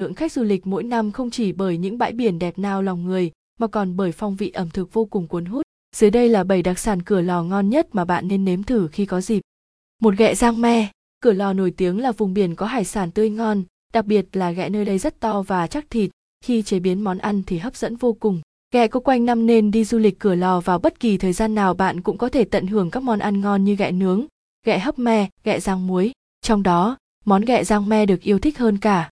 lượng khách du lịch mỗi năm không chỉ bởi những bãi biển đẹp nao lòng người mà còn bởi phong vị ẩm thực vô cùng cuốn hút. Dưới đây là 7 đặc sản cửa lò ngon nhất mà bạn nên nếm thử khi có dịp. Một ghẹ giang me, cửa lò nổi tiếng là vùng biển có hải sản tươi ngon, đặc biệt là ghẹ nơi đây rất to và chắc thịt, khi chế biến món ăn thì hấp dẫn vô cùng. Ghẹ có quanh năm nên đi du lịch cửa lò vào bất kỳ thời gian nào bạn cũng có thể tận hưởng các món ăn ngon như ghẹ nướng, ghẹ hấp me, ghẹ rang muối. Trong đó, món ghẹ rang me được yêu thích hơn cả.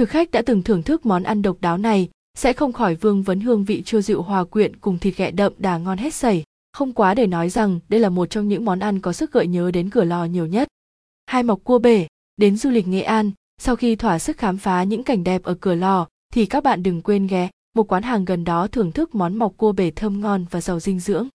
Thực khách đã từng thưởng thức món ăn độc đáo này, sẽ không khỏi vương vấn hương vị chua dịu hòa quyện cùng thịt ghẹ đậm đà ngon hết sảy. Không quá để nói rằng đây là một trong những món ăn có sức gợi nhớ đến cửa lò nhiều nhất. Hai mọc cua bể, đến du lịch Nghệ An, sau khi thỏa sức khám phá những cảnh đẹp ở cửa lò, thì các bạn đừng quên ghé một quán hàng gần đó thưởng thức món mọc cua bể thơm ngon và giàu dinh dưỡng.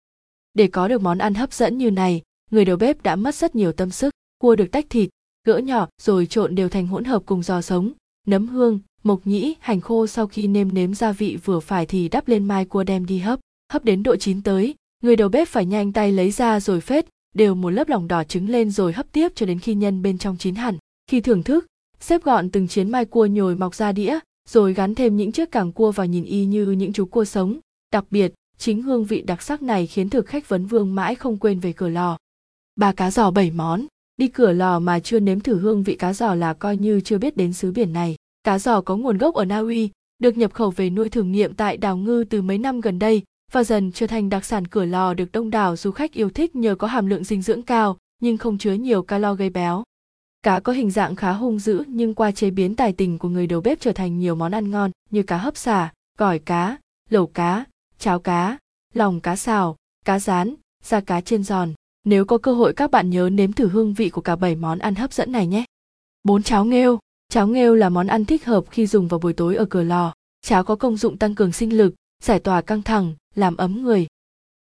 Để có được món ăn hấp dẫn như này, người đầu bếp đã mất rất nhiều tâm sức. Cua được tách thịt, gỡ nhỏ rồi trộn đều thành hỗn hợp cùng giò sống, nấm hương, mộc nhĩ, hành khô sau khi nêm nếm gia vị vừa phải thì đắp lên mai cua đem đi hấp. Hấp đến độ chín tới, người đầu bếp phải nhanh tay lấy ra rồi phết đều một lớp lòng đỏ trứng lên rồi hấp tiếp cho đến khi nhân bên trong chín hẳn. Khi thưởng thức, xếp gọn từng chiến mai cua nhồi mọc ra đĩa, rồi gắn thêm những chiếc càng cua vào nhìn y như những chú cua sống. Đặc biệt, chính hương vị đặc sắc này khiến thực khách vấn vương mãi không quên về cửa lò. Ba cá giò bảy món, đi cửa lò mà chưa nếm thử hương vị cá giò là coi như chưa biết đến xứ biển này. Cá giò có nguồn gốc ở Na Uy, được nhập khẩu về nuôi thử nghiệm tại đảo ngư từ mấy năm gần đây và dần trở thành đặc sản cửa lò được đông đảo du khách yêu thích nhờ có hàm lượng dinh dưỡng cao nhưng không chứa nhiều calo gây béo. Cá có hình dạng khá hung dữ nhưng qua chế biến tài tình của người đầu bếp trở thành nhiều món ăn ngon như cá hấp xả, gỏi cá, lẩu cá, cháo cá, lòng cá xào, cá rán, da cá trên giòn. Nếu có cơ hội các bạn nhớ nếm thử hương vị của cả 7 món ăn hấp dẫn này nhé. 4 cháo nghêu Cháo nghêu là món ăn thích hợp khi dùng vào buổi tối ở cửa lò. Cháo có công dụng tăng cường sinh lực, giải tỏa căng thẳng, làm ấm người.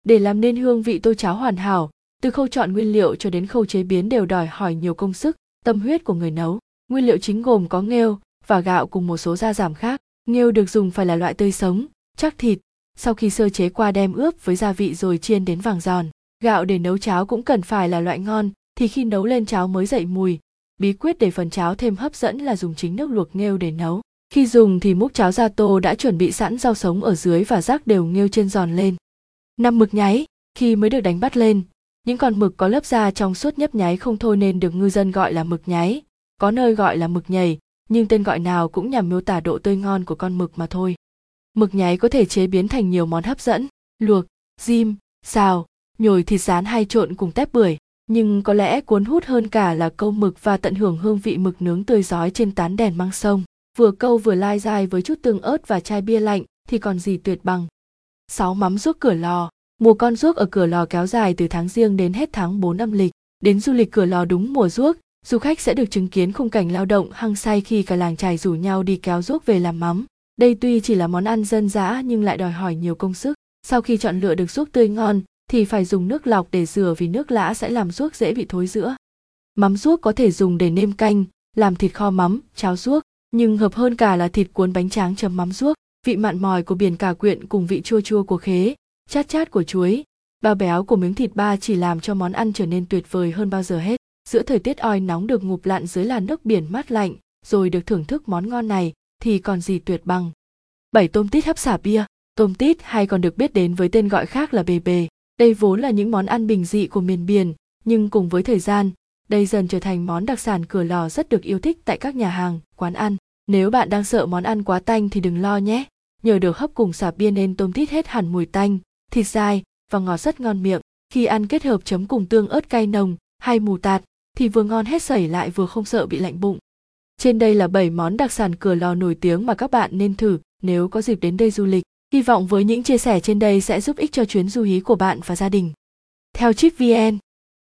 Để làm nên hương vị tô cháo hoàn hảo, từ khâu chọn nguyên liệu cho đến khâu chế biến đều đòi hỏi nhiều công sức, tâm huyết của người nấu. Nguyên liệu chính gồm có nghêu và gạo cùng một số gia giảm khác. Nghêu được dùng phải là loại tươi sống, chắc thịt, sau khi sơ chế qua đem ướp với gia vị rồi chiên đến vàng giòn. Gạo để nấu cháo cũng cần phải là loại ngon, thì khi nấu lên cháo mới dậy mùi. Bí quyết để phần cháo thêm hấp dẫn là dùng chính nước luộc nghêu để nấu. Khi dùng thì múc cháo ra tô đã chuẩn bị sẵn rau sống ở dưới và rắc đều nghêu trên giòn lên. Năm mực nháy, khi mới được đánh bắt lên, những con mực có lớp da trong suốt nhấp nháy không thôi nên được ngư dân gọi là mực nháy, có nơi gọi là mực nhầy, nhưng tên gọi nào cũng nhằm miêu tả độ tươi ngon của con mực mà thôi. Mực nháy có thể chế biến thành nhiều món hấp dẫn, luộc, rim, xào, nhồi thịt rán hay trộn cùng tép bưởi, nhưng có lẽ cuốn hút hơn cả là câu mực và tận hưởng hương vị mực nướng tươi giói trên tán đèn mang sông. Vừa câu vừa lai dai với chút tương ớt và chai bia lạnh thì còn gì tuyệt bằng. Sáu mắm ruốc cửa lò Mùa con ruốc ở cửa lò kéo dài từ tháng riêng đến hết tháng 4 âm lịch. Đến du lịch cửa lò đúng mùa ruốc, du khách sẽ được chứng kiến khung cảnh lao động hăng say khi cả làng trài rủ nhau đi kéo ruốc về làm mắm. Đây tuy chỉ là món ăn dân dã nhưng lại đòi hỏi nhiều công sức. Sau khi chọn lựa được ruốc tươi ngon thì phải dùng nước lọc để rửa vì nước lã sẽ làm ruốc dễ bị thối rữa. Mắm ruốc có thể dùng để nêm canh, làm thịt kho mắm, cháo ruốc, nhưng hợp hơn cả là thịt cuốn bánh tráng chấm mắm ruốc. Vị mặn mòi của biển cà quyện cùng vị chua chua của khế, chát chát của chuối, bao béo của miếng thịt ba chỉ làm cho món ăn trở nên tuyệt vời hơn bao giờ hết. Giữa thời tiết oi nóng được ngụp lặn dưới làn nước biển mát lạnh, rồi được thưởng thức món ngon này thì còn gì tuyệt bằng. Bảy tôm tít hấp xả bia, tôm tít hay còn được biết đến với tên gọi khác là bề bề. Đây vốn là những món ăn bình dị của miền biển, nhưng cùng với thời gian, đây dần trở thành món đặc sản cửa lò rất được yêu thích tại các nhà hàng, quán ăn. Nếu bạn đang sợ món ăn quá tanh thì đừng lo nhé. Nhờ được hấp cùng xà bia nên tôm tít hết hẳn mùi tanh, thịt dai và ngọt rất ngon miệng. Khi ăn kết hợp chấm cùng tương ớt cay nồng hay mù tạt thì vừa ngon hết sảy lại vừa không sợ bị lạnh bụng. Trên đây là 7 món đặc sản cửa lò nổi tiếng mà các bạn nên thử nếu có dịp đến đây du lịch. Hy vọng với những chia sẻ trên đây sẽ giúp ích cho chuyến du hí của bạn và gia đình. Theo Chip VN